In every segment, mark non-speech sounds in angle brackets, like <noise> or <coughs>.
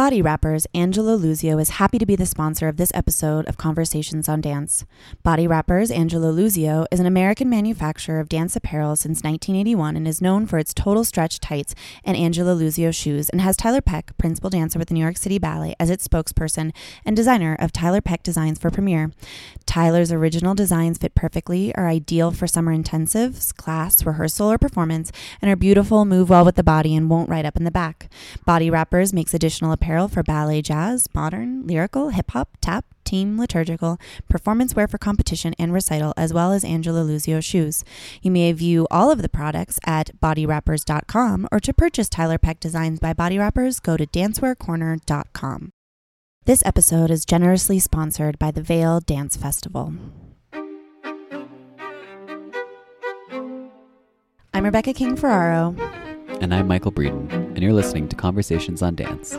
Body Wrappers Angelo Luzio is happy to be the sponsor of this episode of Conversations on Dance. Body Wrappers Angelo Luzio is an American manufacturer of dance apparel since 1981 and is known for its total stretch tights and Angelo Luzio shoes and has Tiler Peck, principal dancer with the New York City Ballet, as its spokesperson and designer of Tiler Peck Designs for Premiere. Tiler's original designs fit perfectly, are ideal for summer intensives, class, rehearsal, or performance, and are beautiful, move well with the body, and won't ride up in the back. Body Wrappers makes additional apparel for ballet, jazz, modern, lyrical, hip hop, tap, team, liturgical, performance wear for competition and recital, as well as Angelo Luzio shoes. You may view all of the products at bodywrappers.com or to purchase Tiler Peck Designs by Body Wrappers, go to dancewearcorner.com. This episode is generously sponsored by the Vail Dance Festival. I'm Rebecca King Ferraro. And I'm Michael Breeden, and you're listening to Conversations on Dance.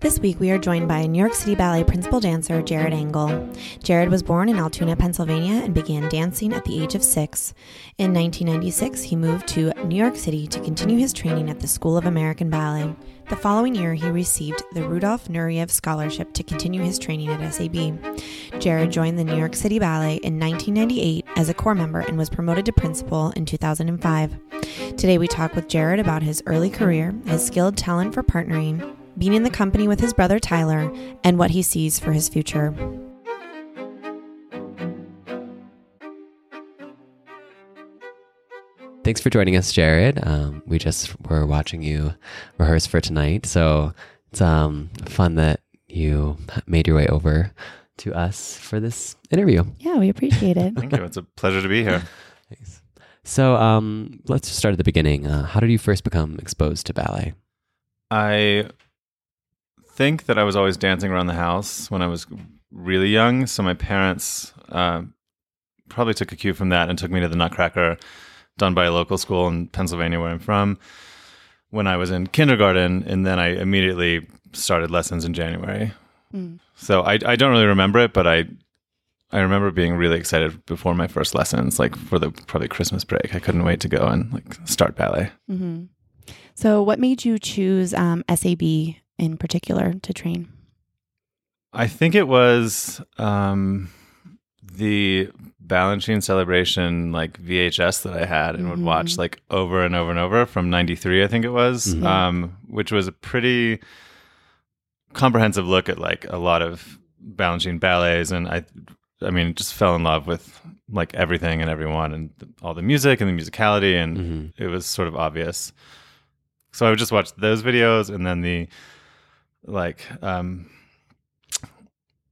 This week, we are joined by New York City Ballet principal dancer Jared Angle. Jared was born in Altoona, Pennsylvania, and began dancing at the age of six. In 1996, he moved to New York City to continue his training at the School of American Ballet. The following year, he received the Rudolf Nureyev Scholarship to continue his training at SAB. Jared joined the New York City Ballet in 1998 as a corps member and was promoted to principal in 2005. Today, we talk with Jared about his early career, his skilled talent for partnering, being in the company with his brother Tyler, and what he sees for his future. Thanks for joining us, Jared. Um, we just were watching you rehearse for tonight, so it's um, fun that you made your way over to us for this interview. Yeah, we appreciate it. <laughs> Thank you. It's a pleasure to be here. <laughs> Thanks. So um, let's just start at the beginning. Uh, how did you first become exposed to ballet? I think that I was always dancing around the house when I was really young. So my parents uh, probably took a cue from that and took me to the Nutcracker done by a local school in Pennsylvania where I'm from when I was in kindergarten. And then I immediately started lessons in January. Mm. So I, I don't really remember it, but I I remember being really excited before my first lessons, like for the probably Christmas break. I couldn't wait to go and like start ballet. Mm-hmm. So, what made you choose um, SAB in particular to train? I think it was um, the Balanchine celebration like VHS that I had and mm-hmm. would watch mm-hmm. like over and over and over from 93 I think it was mm-hmm. um, which was a pretty comprehensive look at like a lot of Balanchine ballets and I I mean just fell in love with like everything and everyone and all the music and the musicality and mm-hmm. it was sort of obvious so I would just watch those videos and then the like um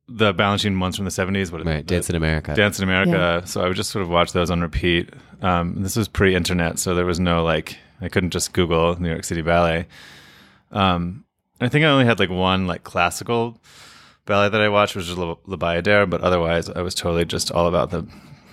the Balanchine ones from the 70s. What right, Dance in America. Dance in America. Yeah. So I would just sort of watch those on repeat. Um, this was pre internet, so there was no like, I couldn't just Google New York City Ballet. Um, I think I only had like one like classical ballet that I watched, which was Le, Le Bayadere, but otherwise I was totally just all about the,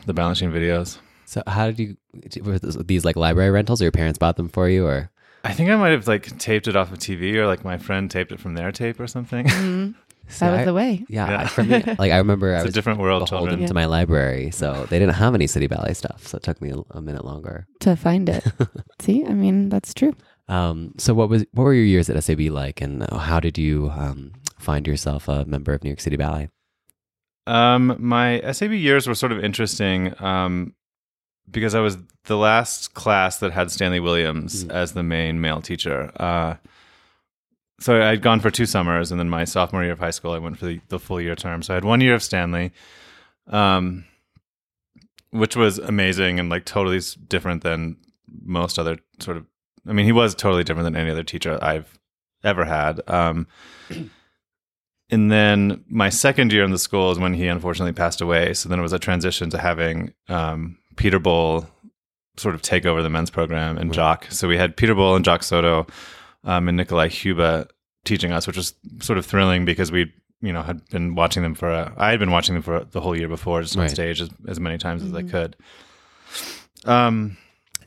the Balanchine videos. So how did you were these like library rentals or your parents bought them for you or I think I might have like taped it off of TV or like my friend taped it from their tape or something. <laughs> Mhm. See, That was I- the way. Yeah, Yeah. I- for me, like I remember I It's a different world, beholden children. to my library, so they didn't have any City Ballet stuff, so it took me a, a minute longer. To find it. <laughs> See, I mean, that's true. Um, so what was what were your years at SAB like, and how did you um, find yourself a member of New York City Ballet? Um, my SAB years were sort of interesting um, because I was the last class that had Stanley Williams Mhm. as the main male teacher. Uh, so I'd gone for two summers, and then my sophomore year of high school, I went for the, the full year term. So I had one year of Stanley, um, which was amazing and like totally different than most other sort of. I mean, he was totally different than any other teacher I've ever had. Um, <clears throat> and then my second year in the school is when he unfortunately passed away. So then it was a transition to having um, Peter Boal sort of take over the men's program and Right. Jock. So we had Peter Boal and Jock Soto um, and Nikolaj Hübbe teaching us, which was sort of thrilling because we, you know, had been watching them for a, I had been watching them for the whole year before, just on stage as, as many times as I Mhm. could. Um,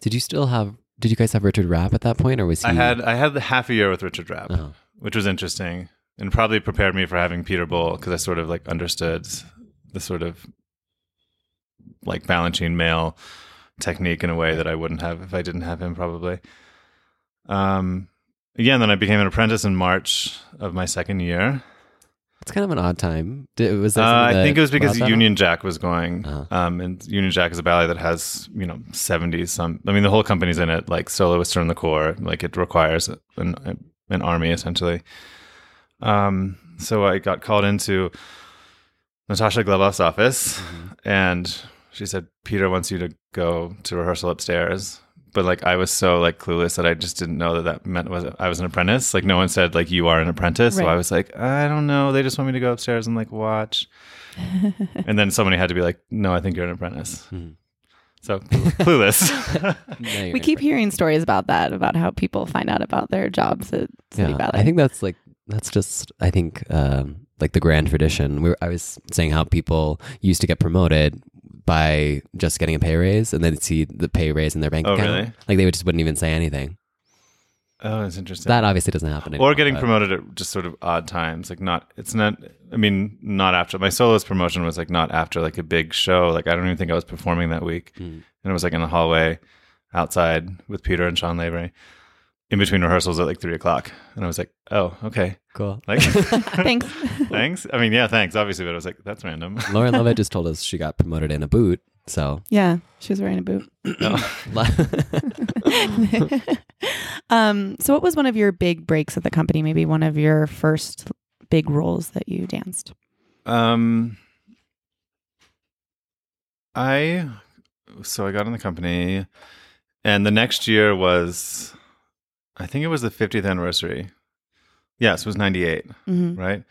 Did you still have? Did you guys have Richard Rapp at that point, or was he? I had I had the half a year with Richard Rapp. Oh, which was interesting and probably prepared me for having Peter Boal because I sort of like understood the sort of like Balanchine male technique in a way that I wouldn't have if I didn't have him probably. Um, again, then I became an apprentice in March of my second year. it's kind of an odd time. Did, was Uh, that? I think it was because? Union Jack was going, Uh-huh. um, and Union Jack is a ballet that has you know seventy some. I mean, the whole company's in it, like soloists are in the core. Like it requires an an army essentially. Um, so I got called into Natasha Glebov's office, Mm-hmm. and she said Peter wants you to go to rehearsal upstairs. But like I was so like clueless that I just didn't know that that meant was I was an apprentice. Like no one said like you are an apprentice. So I was like I don't know. They just want me to go upstairs and like watch. <laughs> and then somebody had to be like, no, I think you're an apprentice. Mhm. So clueless. <laughs> We keep hearing stories about that, about how people find out about their jobs at City Yeah, Ballet. I think that's like that's just I think um, like the grand tradition. We were, I was saying how people used to get promoted by just getting a pay raise, and then see the pay raise in their bank Oh, account. really? Like they would just wouldn't even say anything. oh, that's interesting. That obviously doesn't happen. Anymore, or getting but- promoted at just sort of odd times. Like not, it's not. I mean, not after my soloist promotion was like not after like a big show. Like I don't even think I was performing that week, Mm. and it was like in the hallway outside with Peter and Sean Lavery in between rehearsals at like three o'clock, and I was like, oh, okay, Cool. like <laughs> Thanks. thanks. I mean, yeah, thanks, obviously, but I was like, that's random. <laughs> Lauren Lovette just told us she got promoted in a boot. So yeah, she was wearing a boot. <coughs> <laughs> Um, so, what was one of your big breaks at the company? Maybe one of your first big roles that you danced? Um, I so I got in the company, and the next year was, I think it was the 50th anniversary. Yes, it was 98, hmm right?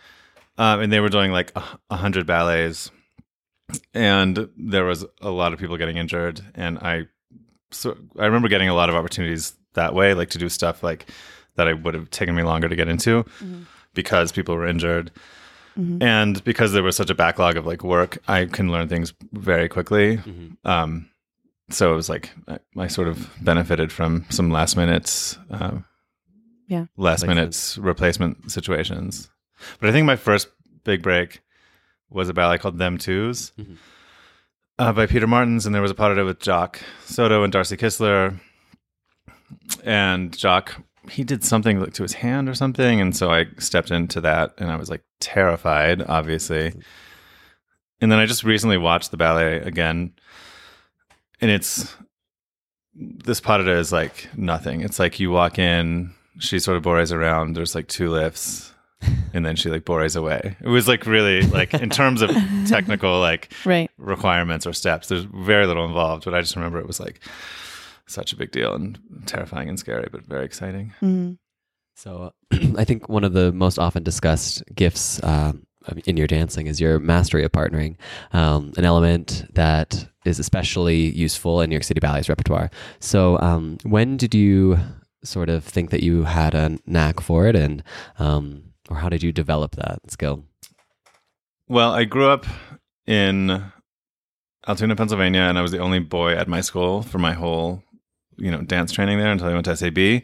Um, and they were doing like a a hundred ballets, and there was a lot of people getting injured, and I, so I remember getting a lot of opportunities that way, like to do stuff like that I would have taken me longer to get into Mhm. because people were injured hmm and because there was such a backlog of like work i can learn things very quickly Mhm. um so it was like I, I sort of benefited from some last minute uh, Yeah. last Makes minute replacement situations but i think my first big break was a ballet called them twos Mhm. uh, by peter martins and there was a pas de deux with jock soto and Darci Kistler. and jock he did something like to his hand or something and so i stepped into that and i was like terrified obviously and then i just recently watched the ballet again and it's this pas de deux is like nothing it's like you walk in she sort of bourrées around there's like two lifts and then she like bourrées away it was like really like in terms of <laughs> technical like Right. requirements or steps. There's very little involved, but I just remember it was like such a big deal and terrifying and scary, but very exciting. hmm So <clears throat> I think one of the most often discussed gifts um, in your dancing is your mastery of partnering, um, an element that is especially useful in New York City Ballet's repertoire. So um, when did you sort of think that you had a knack for it, and um, or how did you develop that skill? Well, I grew up in Altoona, Pennsylvania, and I was the only boy at my school for my whole, you know, dance training there until I went to SAB.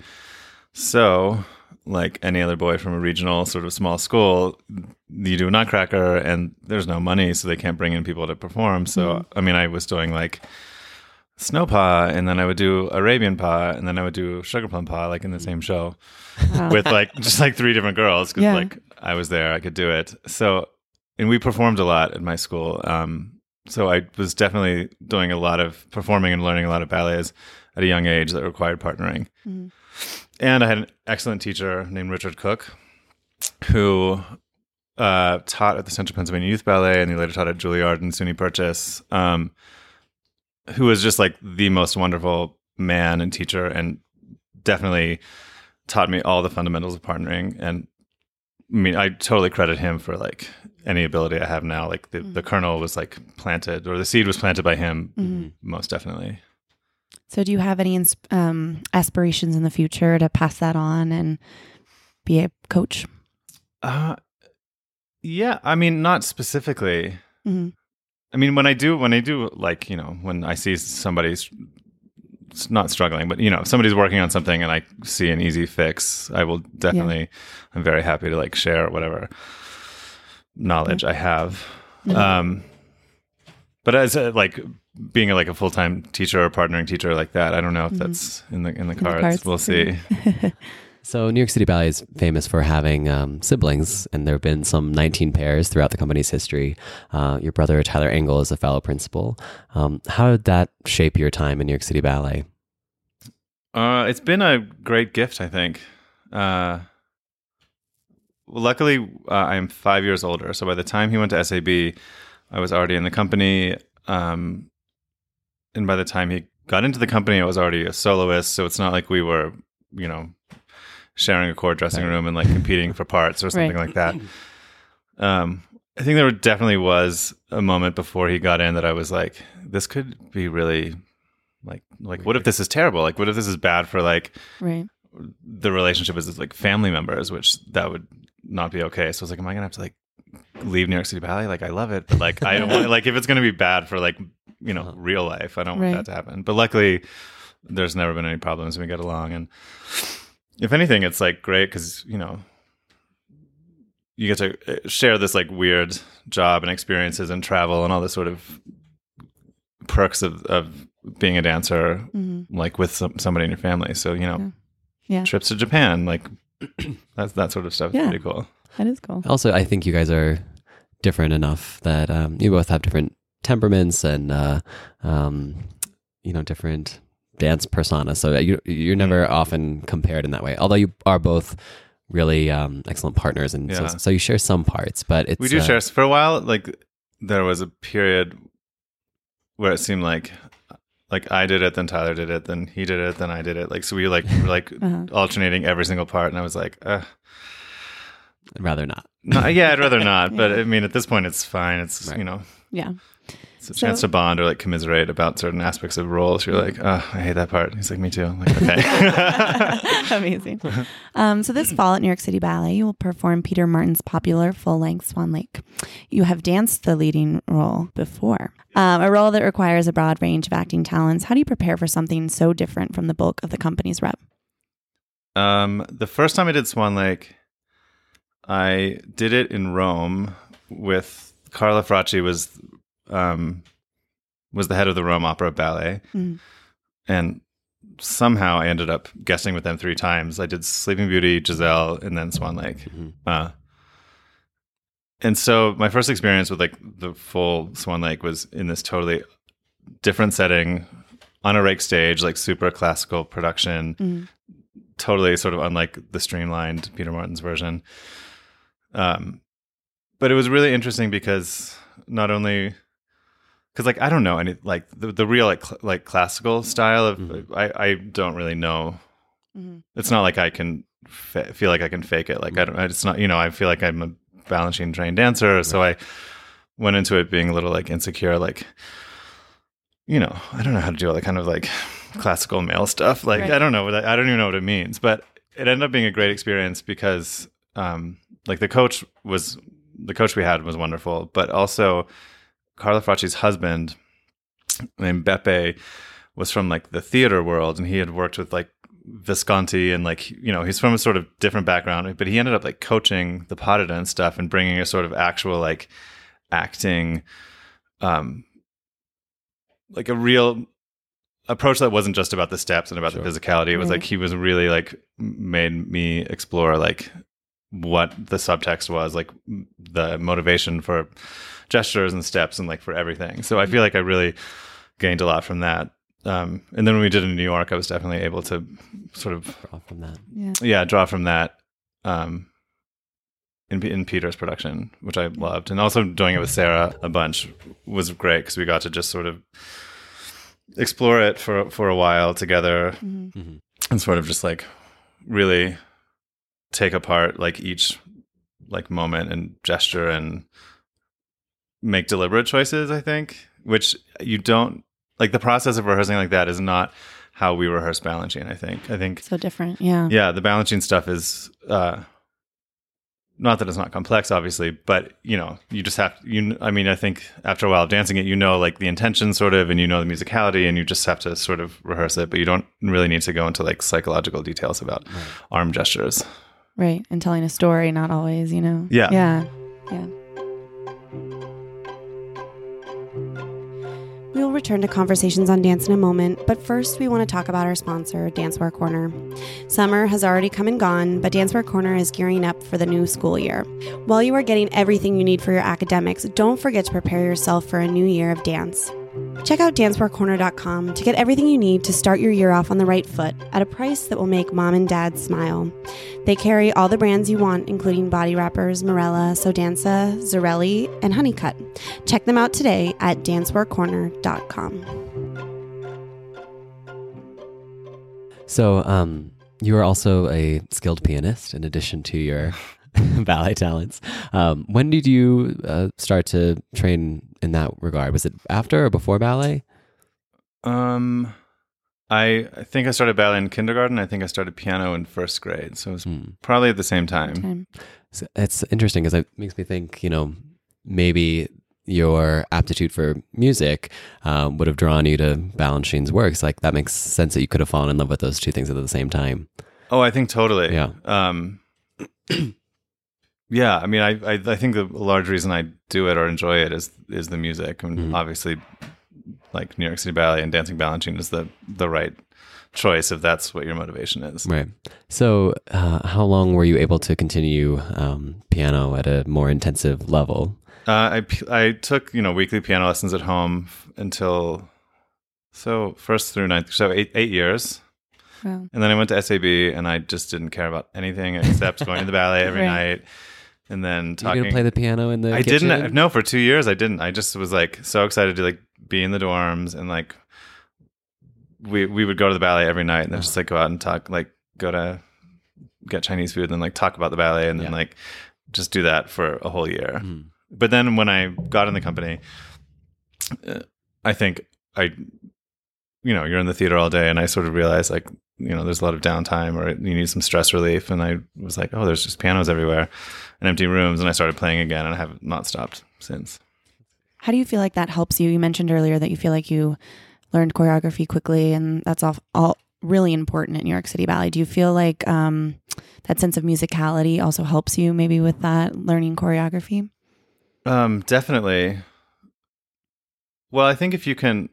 So, like any other boy from a regional sort of small school, you do a nutcracker and there's no money, so they can't bring in people to perform. So, I mean, I was doing like snow pas and then I would do Arabian pas and then I would do sugar plum pas like in the same show with like <laughs> just like three different girls because Yeah. like I was there, I could do it. So, and we performed a lot at my school. Um, so I was definitely doing a lot of performing and learning a lot of ballets at a young age that required partnering. And I had an excellent teacher named Richard Cook, who uh, taught at the Central Pennsylvania Youth Ballet, and he later taught at Juilliard and SUNY Purchase. Um, who was just like the most wonderful man and teacher, and definitely taught me all the fundamentals of partnering. And I mean, I totally credit him for like any ability I have now. Like the, the kernel was like planted, or the seed was planted by him, most definitely. So, do you have any um, aspirations in the future to pass that on and be a coach? Uh, yeah, I mean, not specifically. Mhm. I mean, when I do, when I do, like you know, when I see somebody's not struggling, but you know, if somebody's working on something and I see an easy fix, I will definitely. I'm very happy to like share whatever knowledge I have. Mm-hmm. Um, but as a, like being a, like a full time teacher or partnering teacher like that, I don't know if mm-hmm. that's in the in the the cards. cards. We'll see. Mm-hmm. <laughs> So New York City Ballet is famous for having um, siblings, and there have been some 19 pairs throughout the company's history. Uh, your brother Tyler Angle is a fellow principal. Um, how did that shape your time in New York City Ballet? Uh, it's been a great gift, I think. Uh, luckily, uh, I'm five years older, so by the time he went to SAB, I was already in the company. Um, and by the time he got into the company, I was already a soloist. So it's not like we were, you know, sharing a core dressing room and like competing for parts or something Right. like that. Um, I think there definitely was a moment before he got in that I was like, this could be really like like what if this is terrible? Like what if this is bad for like Right. the relationship is like family members, which that would not be okay. So I was like, am I gonna have to like leave New York City Ballet? Like I love it, but like I don't want <laughs> like if it's gonna be bad for like you know real life, I don't want Right. that to happen. But luckily, there's never been any problems, and we get along. And if anything, it's like great because you know you get to uh, share this like weird job and experiences and travel and all this sort of perks of of being a dancer hmm like with some, somebody in your family. So you know, Yeah. trips to Japan, like <clears throat> that's that sort of stuff. Yeah. is pretty cool. That is cool. Also, I think you guys are different enough that um, you both have different temperaments and uh, um, you know different dance persona. So you you're never often compared in that way. Although you are both really um, excellent partners, and Yeah. so, so you share some parts. But it's we do uh, share for a while. Like there was a period where it seemed like like I did it, then Tyler did it, then he did it, then I did it. Like so we like were like <laughs> Uh-huh. alternating every single part, and I was like, uh, I'd rather not. no, yeah, I'd rather <laughs> not. But I mean, at this point, it's fine. It's Right. you know. Yeah. It's a So- chance to bond or like commiserate about certain aspects of roles. You're like, oh, I hate that part. He's like, me too. I'm like, okay. <laughs> <laughs> Amazing. Um, so this fall at New York City Ballet, you will perform Peter Martin's popular full-length Swan Lake. You have danced the leading role before, um, a role that requires a broad range of acting talents. How do you prepare for something so different from the bulk of the company's rep? Um, the first time I did Swan Lake, I did it in Rome with Carla Fracci was um, was the head of the Rome Opera Ballet, Mhm. and somehow I ended up guesting with them three times. I did Sleeping Beauty, Giselle, and then Swan Lake. Mhm. Uh, and so my first experience with like the full Swan Lake was in this totally different setting on a rake stage, like super classical production Mhm. totally sort of unlike the streamlined Peter Martin's version. Um, but it was really interesting because not only because like I don't know any like the, the real like cl- like classical style of Mhm. I I don't really know. Mhm. It's not like I can fa- feel like I can fake it. Like I don't. It's not you know I feel like I'm a Balanchine trained dancer, so I went into it being a little like insecure, like you know I don't know how to do all that kind of like classical male stuff. Like Right. I don't know what I, I don't even know what it means, but it ended up being a great experience because um like the coach was the coach we had was wonderful, but also Carla Fracci's husband named Beppe was from like the theater world and he had worked with like Visconti and like you know he's from a sort of different background but he ended up like coaching the Padida and stuff and bringing a sort of actual like acting um like a real approach that wasn't just about the steps and about Sure. the physicality it was Right. like he was really like made me explore like what the subtext was like the motivation for gestures and steps and like for everything so i feel like i really gained a lot from that um, and then when we did it in new york i was definitely able to sort of Draw from that. Yeah. yeah draw from that um, in, in peter's production which i loved and also doing it with sarah a bunch was great because we got to just sort of explore it for for a while together Mhm. Mhm. and sort of just like really take apart like each like moment and gesture and make deliberate choices i think which you don't like the process of rehearsing like that is not how we rehearse Balanchine, i think i think So different. Yeah. yeah the Balanchine stuff is uh not that it's not complex obviously but you know you just have you i mean i think after a while of dancing it you know like the intention sort of and you know the musicality and you just have to sort of rehearse it but you don't really need to go into like psychological details about arm gestures Right. And telling a story, not always, you know? Yeah. Yeah. Yeah. We will return to conversations on dance in a moment, but first we want to talk about our sponsor, Dancewear Corner. Summer has already come and gone, but Dancewear Corner is gearing up for the new school year. While you are getting everything you need for your academics, don't forget to prepare yourself for a new year of dance. Check out dancewearcorner.com to get everything you need to start your year off on the right foot at a price that will make mom and dad smile. They carry all the brands you want, including Body Wrappers, Mirella, Sodanza, Zarely, and Honeycut. Check them out today at dancewearcorner.com. So, um, you are also a skilled pianist in addition to your <laughs> ballet talents. Um, when did you uh, start to train in that regard? Was it after or before ballet? um I, I think I started ballet in kindergarten. I think I started piano in first grade. So it was Hmm. probably at the same time. Time. So it's interesting because it makes me think, you know, maybe your aptitude for music um, would have drawn you to Balanchine's works. Like that makes sense that you could have fallen in love with those two things at the same time. Oh, I think totally. Yeah. Um, yeah. I mean, I, I I think the large reason I do it or enjoy it is is the music, and Mhm. obviously, like New York City Ballet and Dancing Balanchine is the the right choice if that's what your motivation is. Right. So, uh, how long were you able to continue um, piano at a more intensive level? Uh, I p- I took you know weekly piano lessons at home until so first through ninth, so eight eight years. Wow. And then I went to SAB and I just didn't care about anything <laughs> except going to the ballet every Right. night and then talking. You gonna play the piano in the I kitchen? didn't. No, for two years I didn't. I just was like so excited to like be in the dorms and like we we would go to the ballet every night and then just like go out and talk like go to get Chinese food and then like talk about the ballet and then Yeah. like just do that for a whole year. Mhm. But then when I got in the company, uh, I think I, you know, you're in the theater all day, and I sort of realized like, you know, there's a lot of downtime, or you need some stress relief, and I was like, oh, there's just pianos everywhere, and empty rooms, and I started playing again, and I have not stopped since. How do you feel like that helps you? You mentioned earlier that you feel like you learned choreography quickly, and that's all, all really important in New York City Ballet. Do you feel like um, that sense of musicality also helps you maybe with that learning choreography? Um, definitely. Well, I think if you can,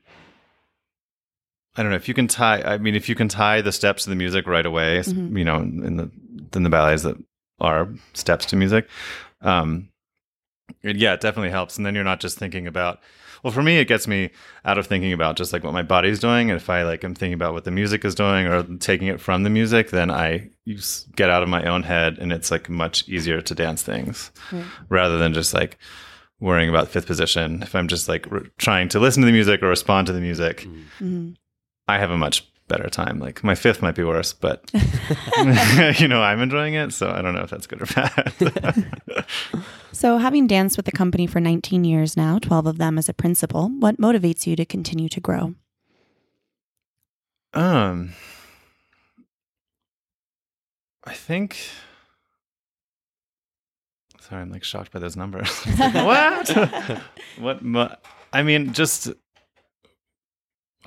I don't know, if you can tie. I mean, if you can tie the steps to the music right away, Mhm. you know, in the in the ballets that are steps to music, um, it- yeah, it definitely helps. And then you're not just thinking about. Well, for me, it gets me out of thinking about just like what my body's doing. And if I like I'm thinking about what the music is doing or taking it from the music, then I get out of my own head, and it's like much easier to dance things Right. rather than just like worrying about fifth position. If I'm just like re- trying to listen to the music or respond to the music, Mhm. I have a much better time. Like my fifth might be worse, but <laughs> <laughs> you know, I'm enjoying it. So I don't know if that's good or bad. <laughs> So, having danced with the company for 19 years now, 12 of them as a principal, what motivates you to continue to grow? um, I think. Sorry, I'm like shocked by those numbers. what? what? mo- I mean, just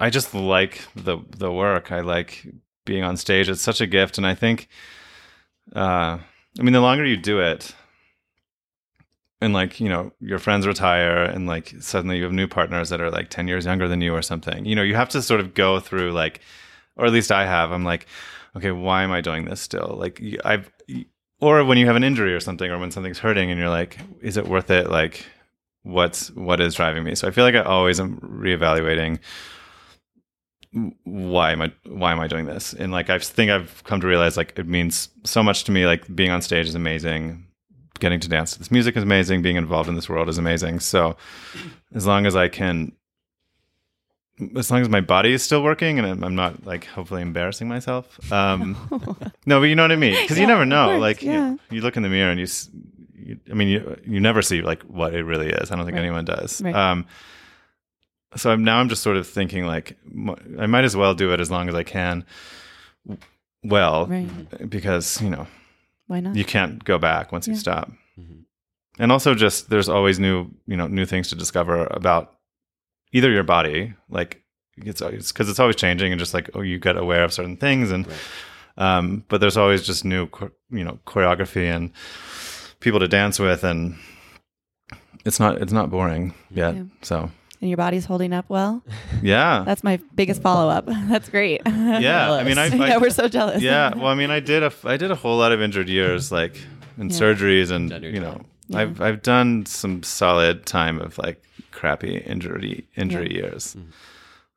I just like the the work. I like being on stage. It's such a gift, and I think, uh, I mean, the longer you do it, and like you know, your friends retire, and like suddenly you have new partners that are like ten years younger than you or something. You know, you have to sort of go through like, or at least I have. I'm like, okay, why am I doing this still? Like I've, or when you have an injury or something, or when something's hurting, and you're like, is it worth it? Like, what's what is driving me? So I feel like I always am reevaluating why am I why am I doing this? And like I think I've come to realize like it means so much to me. Like being on stage is amazing. Getting to dance to this music is amazing. Being involved in this world is amazing. So as long as I can as long as my body is still working and I'm- not like hopefully embarrassing myself. Um, <laughs> no, but you know what I mean? Because you never know. course, like yeah. you, you look in the mirror and you, you, I mean, you, you never see like what it really is. I don't think Right. anyone does. Right. Um, so I'm, now I'm just sort of thinking like I might as well do it as long as I can. Well, Right. because you know Why not? you can't go back once you Yeah. stop. Mhm. And also just there's always new, you know, new things to discover about either your body, like it's because it's always changing and just like oh you get aware of certain things and um but there's always just new you know choreography and people to dance with and it's not it's not boring yet. Yeah. So and your body's holding up well. <laughs> yeah. That's my biggest follow up. <laughs> That's great. Yeah, I mean, I- <laughs> I- yeah, we're so jealous. yeah well i mean i did a i did a whole lot of injured years like in Yeah. surgeries and you know. Yeah. i've i've done some solid time of like crappy injury injury years Mhm.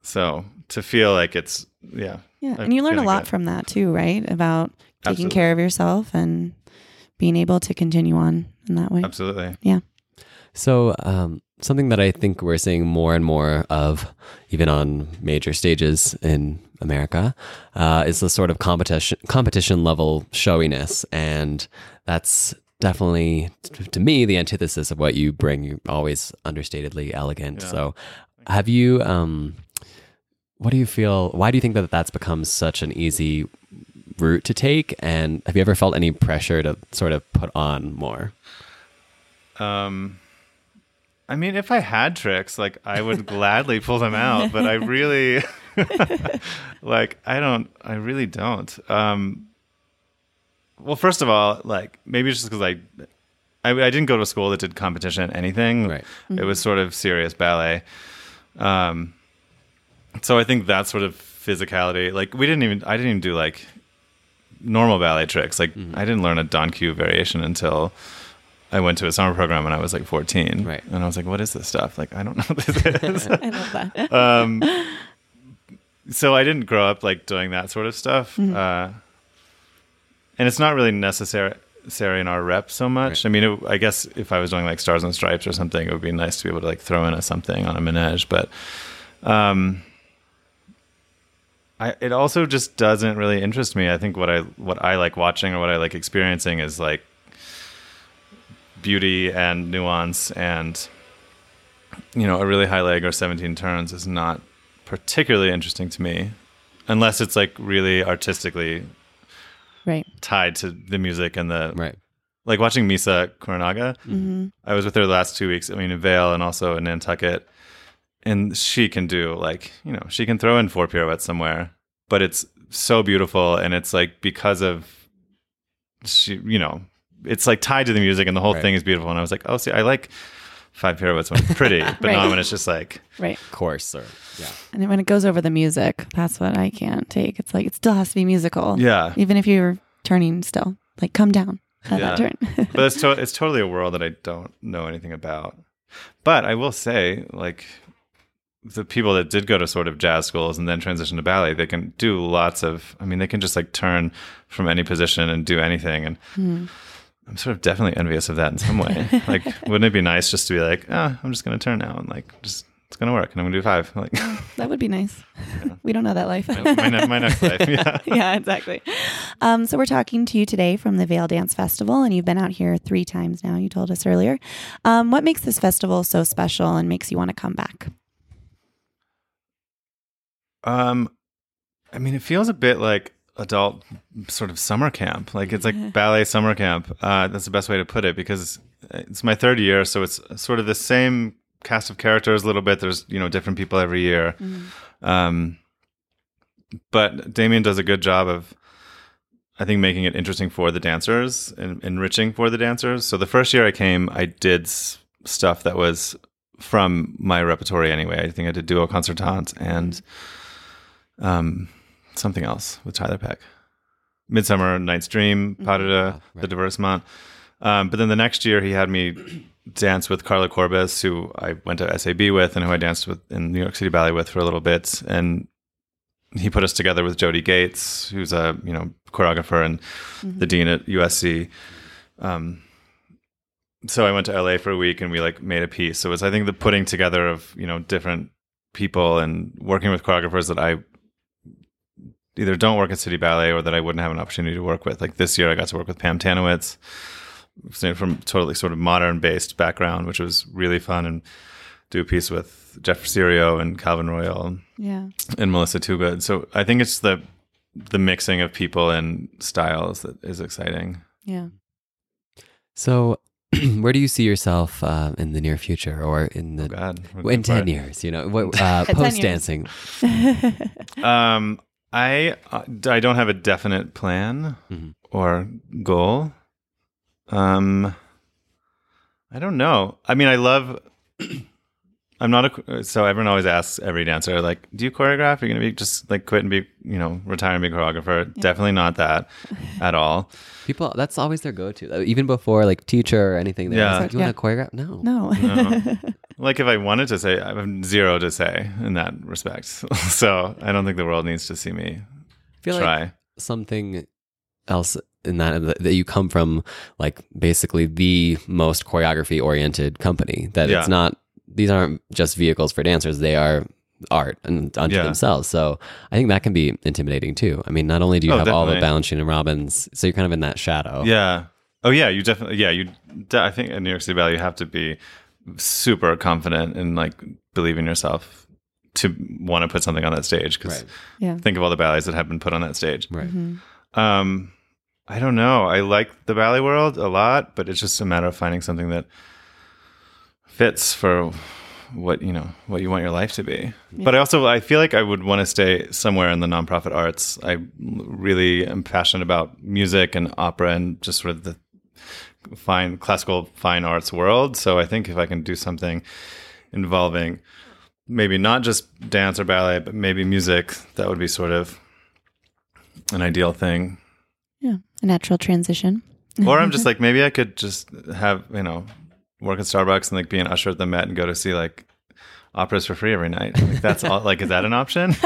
so to feel like it's yeah Yeah, I'm and you learn a lot good. from that too, right? About taking Absolutely. care of yourself and being able to continue on in that way. absolutely Yeah. So, um, something that I think we're seeing more and more of, even on major stages in America, uh, is the sort of competition competition level showiness, and that's definitely to me the antithesis of what you bring. You're always understatedly elegant. Yeah. So, have you? Um, what do you feel? Why do you think that that's become such an easy route to take? And have you ever felt any pressure to sort of put on more? um i mean if i had tricks like i would gladly pull them out but i really <laughs> <laughs> like i don't i really don't. Um well first of all like maybe just because I, I i didn't go to a school that did competition anything. Right. it was sort of serious ballet. Um so i think that sort of physicality like we didn't even i didn't even do like normal ballet tricks. Like i didn't learn a don q variation until i went to a summer program when i was like 14 Right. and i was like what is this stuff like i don't <laughs> know what this is <laughs> I love that. <laughs> um, so I didn't grow up like doing that sort of stuff, Mm-hmm. uh, and it's not really necessary necessary in our rep so much. Right. I mean, it, I guess if I was doing like Stars and Stripes or something, it would be nice to be able to like throw in a something on a Manege, but um, I, it also just doesn't really interest me. I think what I what I like watching or what I like experiencing is like beauty and nuance and you know a really high leg or 17 turns is not particularly interesting to me unless it's like really artistically Right. tied to the music and the Right. like watching Misa Kuranaga. hmm I was with her the last two weeks. I mean, in Vail and also in Nantucket, and she can do like you know she can throw in four pirouettes somewhere, but it's so beautiful, and it's like because of she, you know, it's like tied to the music, and the whole Right. thing is beautiful. And I was like, oh, see, I like five pirouettes when it's pretty, but <laughs> Right. not when it's just like Right. Course or yeah. And then when it goes over the music, that's what I can't take. It's like it still has to be musical. yeah. Even if you're turning still. Like come down at that turn. <laughs> but it's to- it's totally a world that I don't know anything about. But I will say, like the people that did go to sort of jazz schools and then transition to ballet, they can do lots of. I mean, they can just like turn from any position and do anything. And Hmm. I'm sort of definitely envious of that in some way. <laughs> like, wouldn't it be nice just to be like, ah, I'm just going to turn now and like just it's going to work and I'm going to do five. <laughs> Like That would be nice. <laughs> We don't know that life. my, my, ne- my next life. Yeah. yeah, exactly. Um, so we're talking to you today from the Vail Dance Festival, and you've been out here three times now. You told us earlier. Um, what makes this festival so special and makes you want to come back? Um, I mean, it feels a bit like adult sort of summer camp. Like it's like ballet summer camp. Uh, that's the best way to put it because it's my third year, so it's sort of the same cast of characters a little bit. There's you know different people every year. Um, but Damian does a good job of, I think, making it interesting for the dancers and enriching for the dancers. So the first year I came, I did s- stuff that was from my repertory anyway. I think I did duo concertante and um, something else with Tiler Peck. Midsummer Night's Dream, Pas de deux, the Divertissement. Um, but then the next year, he had me dance with Carla Körbes, who I went to SAB with and who I danced with in New York City Ballet with for a little bit. And he put us together with Jodie Gates, who's a you know choreographer and the dean at USC. Um, so I went to LA for a week and we like made a piece. So it was I think the putting together of you know different people and working with choreographers that I either don't work at City Ballet or that I wouldn't have an opportunity to work with. Like this year, I got to work with Pam Tanowitz from totally sort of modern based background, which was really fun, and do a piece with Jeff Cirio and Calvin Royal Yeah. and Melissa Toogood. So I think it's the the mixing of people and styles that is exciting. Yeah. So, <clears throat> where do you see yourself uh, in the near future, or in the Oh God, in ten years? You know, what, uh, <laughs> post dancing. <laughs> Um, I uh, I don't have a definite plan Mhm. or goal. Um, I don't know. I mean, I love. <clears throat> I'm not a so everyone always asks every dancer like, do you choreograph? You're gonna be just like quit and be you know retire and be a choreographer? Definitely not that <laughs> at all. People, that's always their go-to. Uh, Even before like teacher or anything. They're Yeah. always like, you Yeah. want to choreograph? No. no. No. like if I wanted to say, I have zero to say in that respect. <laughs> so I don't think the world needs to see me I feel try. like something else in that that- that you come from like basically the most choreography oriented company that Yeah. it's not these aren't just vehicles for dancers they are art and unto Yeah. themselves so i think that can be intimidating too i mean not only do you Oh, have all the definitely. Balanchine and robbins so you're kind of in that shadow Yeah. Oh yeah, you definitely yeah, you de- I think in New York City Ballet you have to be super confident and like believe in yourself to want to put something on that stage cuz Right. Yeah. think of all the ballets that have been put on that stage. right Mhm. Um I don't know. I like the ballet world a lot, but it's just a matter of finding something that fits for what you know what you want your life to be but i also i feel like i would want to stay somewhere in the nonprofit arts i really am passionate about music and opera and just sort of the fine classical fine arts world so i think if i can do something involving maybe not just dance or ballet but maybe music that would be sort of an ideal thing Yeah. A natural transition. or I'm just <laughs> like maybe I could just have you know work at Starbucks and like be an usher at the Met and go to see like operas for free every night. Like that's all. Like is that an option? <laughs>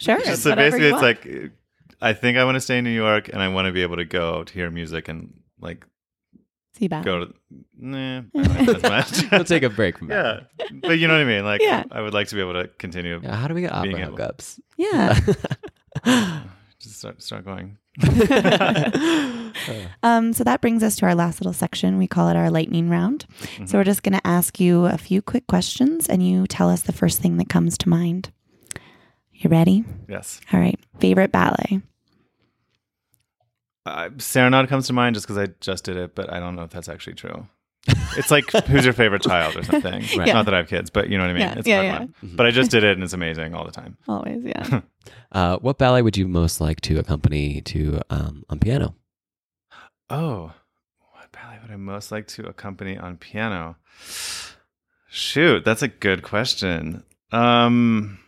Sure. Just <laughs> so basically, it's want. like I think I want to stay in New York and I want to be able to go to hear music and like See back. go to. Nah, I don't like <laughs> much. we'll take a break from that yeah, but you know what I mean. Like Yeah. I would like to be able to continue. yeah, how do we get opera Being hookups Yeah. Just start start going. <laughs> Um, so that brings us to our last little section. We call it our lightning round. So we're just going to ask you a few quick questions and you tell us the first thing that comes to mind. You ready? Yes. All right. Favorite ballet? Uh, Serenade comes to mind just because I just did it, but I don't know if that's actually true. It's like who's your favorite child or something. <laughs> Right. Not that I have kids, but you know what I mean. Yeah, It's yeah, a yeah. hard one. But I just did it and it's amazing all the time. Always, yeah. <laughs> uh, what ballet would you most like to accompany to um, on piano Oh, what ballet would I most like to accompany on piano? Shoot, that's a good question. Um,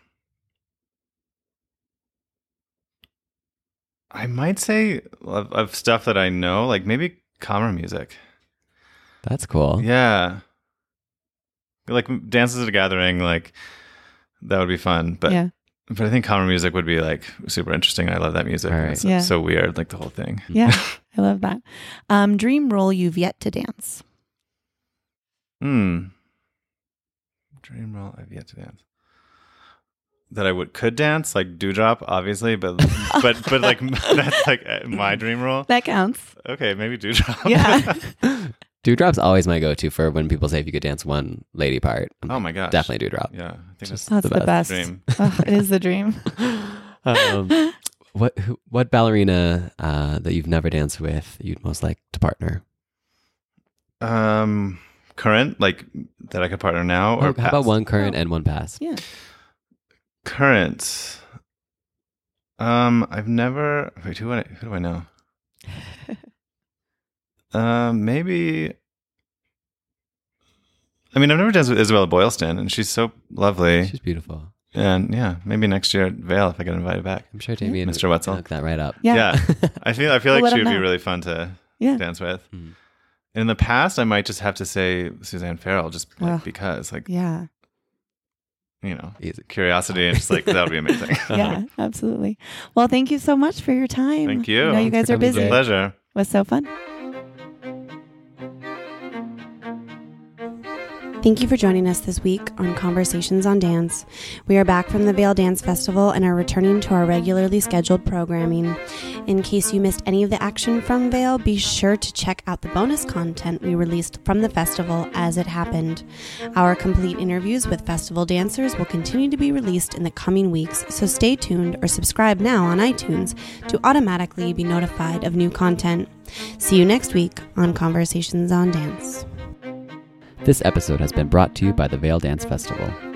I might say of, of stuff that I know, like maybe Kammermusik. that's cool Yeah. Like dances at a gathering, like that would be fun. But yeah. But I think Kammermusik would be like super interesting. I love that music. Right. It's Yeah. so weird, like the whole thing. Yeah. <laughs> I love that. Um, dream role you've yet to dance. Hmm. Dream role I've yet to dance. That I would could dance like Dewdrop, obviously, but <laughs> but but like <laughs> that's like my dream role. That counts. Okay, maybe Dewdrop. Yeah. Dewdrop's always my go-to for when people say if you could dance one lady part. I'm oh my gosh. definitely Dewdrop. Yeah, I think that's That's the the best. dream. <laughs> Oh, it is the dream. <laughs> um, what who, what ballerina uh, that you've never danced with you'd most like to partner? Um, current like that I could partner now or Or how about one current Oh. and one past? Yeah. Current. Um, I've never. Wait, who, who do I know? <laughs> um, maybe. I mean, I've never danced with Isabella Boylston, and she's so lovely. She's beautiful. and yeah, maybe next year at Vail if I get invited back. I'm sure Damian Mr. Woetzel. look that right up. Yeah. Yeah, I feel I feel <laughs> like she him would be really fun to Yeah. dance with. Mm. In the past, I might just have to say Suzanne Farrell, just like, Ugh. because, like, Yeah. you know, Easy. curiosity, and just like that would be amazing. <laughs> Yeah, absolutely. Well, thank you so much for your time. Thank you. I know you guys are coming busy. today. It Pleasure. was so fun. Thank you for joining us this week on Conversations on Dance. We are back from the Vail Dance Festival and are returning to our regularly scheduled programming. In case you missed any of the action from Vail, be sure to check out the bonus content we released from the festival as it happened. Our complete interviews with festival dancers will continue to be released in the coming weeks, so stay tuned or subscribe now on iTunes to automatically be notified of new content. See you next week on Conversations on Dance. This episode has been brought to you by the Vail Dance Festival.